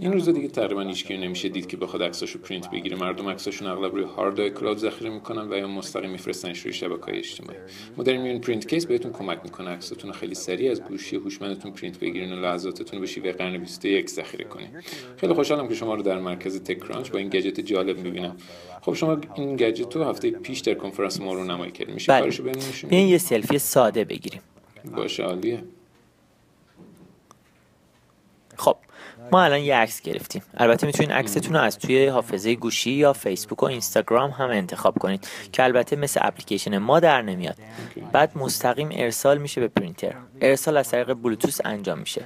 این روزا دیگه تقریبا هیچ نمیشه دید که بخواد عکساشو پرینت بگیره. مردم عکساشون اغلب روی هارد cloud ذخیره می‌کنن و یا مستقیم میفرستنش روی شبکه‌های اجتماعی. ما داریم این Prynt Case بهتون کمک می‌کنه. عکساتون خیلی سریع از گوشی هوشمندتون پرینت بگیرین و لحظاتتون به شیوه قرن 21 ذخیره کنین. خیلی خوشحالم که شما رو در مرکز TechCrunch با این گجت جالب می‌بینم. خب شما این گجت رو هفته پیش در کنفرانس ما رو نمایی کردین. میشه بله. کارشو بیاین یه سلفی ساده بگیریم. باشه عالیه. خب. ما الان یه عکس گرفتیم. البته می‌تونین عکستون رو از توی حافظه گوشی یا فیسبوک و اینستاگرام هم انتخاب کنید که البته مثل اپلیکیشن ما در نمیاد. بعد مستقیم ارسال میشه به پرینتر. ارسال از طریق بلوتوث انجام میشه.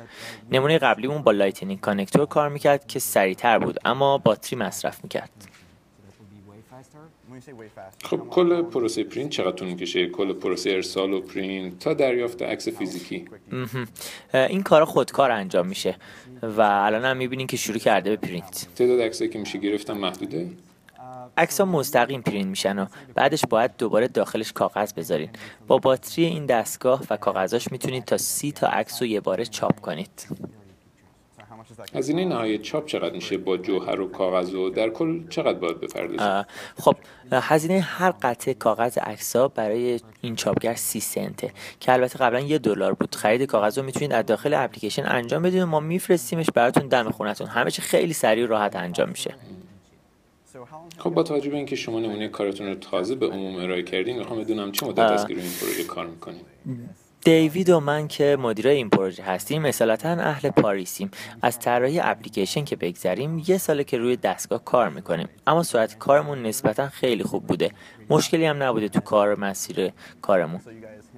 نمونه قبلیمون با Lightning connector کار می‌کرد که سریعتر بود اما باتری مصرف می‌کرد. خب کل پروسه پرینت چقدر طول می‌کشه؟ کل پروسه ارسال و پرینت تا دریافت عکس فیزیکی. این کارا خودکار انجام میشه و الان هم می‌بینین که شروع کرده به پرینت. تعداد عکسایی که میشه گرفتن محدوده؟ عکس ها مستقیم پرینت میشن و بعدش باید دوباره داخلش کاغذ بذارین. با باتری این دستگاه و کاغذاش می‌تونید تا سی تا عکس رو یه باره چاپ کنید. هزینه نهایی چاپ چقدر میشه با جوهر و کاغذ و در کل چقدر باید بپردازیم؟ خب هزینه هر قطعه کاغذ عکس‌ها برای این چاپگر سی سنته که البته قبلا یه دلار بود. خرید کاغذ رو می‌تونید از داخل اپلیکیشن انجام بدید و ما میفرستیمش براتون دم خونتون همه چی خیلی سریع و راحت انجام میشه. خب با توجه به اینکه شما نمونه کارتون رو تازه به عموم ارائه کردین می‌خوام بدونم چه مدت است که روی این پروژه کار می‌کنین؟ دیوید و من که مدیرای این پروژه هستیم اصالتا اهل پاریسیم. از طراحی اپلیکیشن که بگذریم یه ساله که روی دستگاه کار می‌کنیم. اما سرعت کارمون نسبتا خیلی خوب بوده. مشکلی هم نبوده تو کار مسیر کارمون.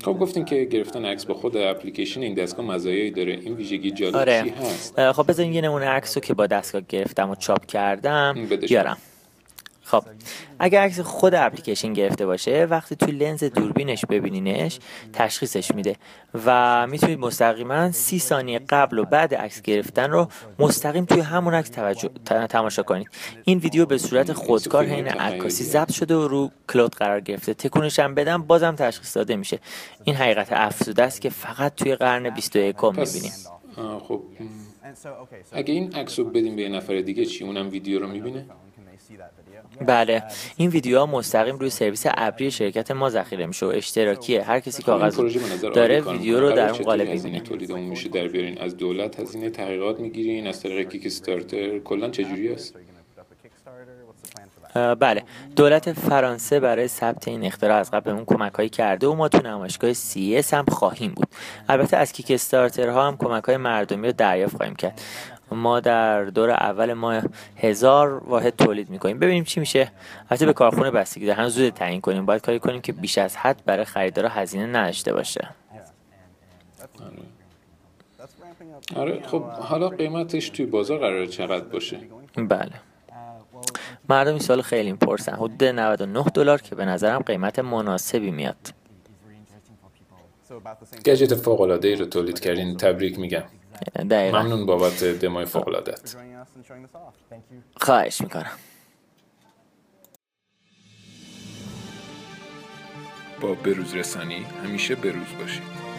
خب گفتین که گرفتن عکس با خود اپلیکیشن این دستگاه مزایایی داره. این ویژگی جالب آره. هست؟ خب بذارین یه نمونه عکس رو که با دستگاه گرفتم و چاپ کردم. بیارم. خب. اگه عکس خود اپلیکیشن گرفته باشه وقتی توی لنز دوربینش ببینینش تشخیصش میده و می‌تونید مستقیما سی ثانیه قبل و بعد عکس گرفتن رو مستقیم توی همون عکس توجه تماشا کنید. این ویدیو به صورت خودکار حین. عکاسی ضبط شده و رو کلود قرار گرفته. تکونش هم بدم بازم تشخیص داده میشه. این حقیقت افزوده است که فقط توی قرن 21 می‌بینیم. خب اگه این عکس رو بدیم به یه نفر دیگه چی؟ اونم ویدیو رو می‌بینه؟ بله. این ویدیوها مستقیم روی سرویس ابری شرکت ما ذخیره میشه و اشتراکیه. هر کسی کاغذ داره ویدیو. رو در اون قالب می‌بینه. تولید اون میشه در بیارین؟ از دولت هزینه تحقیقات می‌گیرین؟ از طریق کیک استارتر کلا چجوری است؟ بله. دولت فرانسه برای ثبت این اختراع از قبل بهمون کمک هایی کرده و ما تو نمایشگاه CS هم خواهیم بود. البته از کیک استارترها هم کمک های مردمی رو دریافت خواهیم کرد. ما در دور اول ما هزار واحد تولید می‌کنیم. ببینیم چی میشه. البته به کارخونه بستگی داره. هنوز زود تعیین کنیم. باید کاری کنیم که بیش از حد برای خریدارا هزینه نداشته باشه. آره خب حالا قیمتش توی بازار قرار چقدر باشه؟ بله. مردم این سال خیلی می‌پرسن. حدود 99 دلار که به نظرم قیمت مناسبی میاد. گجت فوق العاده ای رو تولید کردین تبریک میگم. دقیقا. ممنون بابت دمای فوق العادت خواهش می‌کنم. با بروز رسانی همیشه بروز باشید.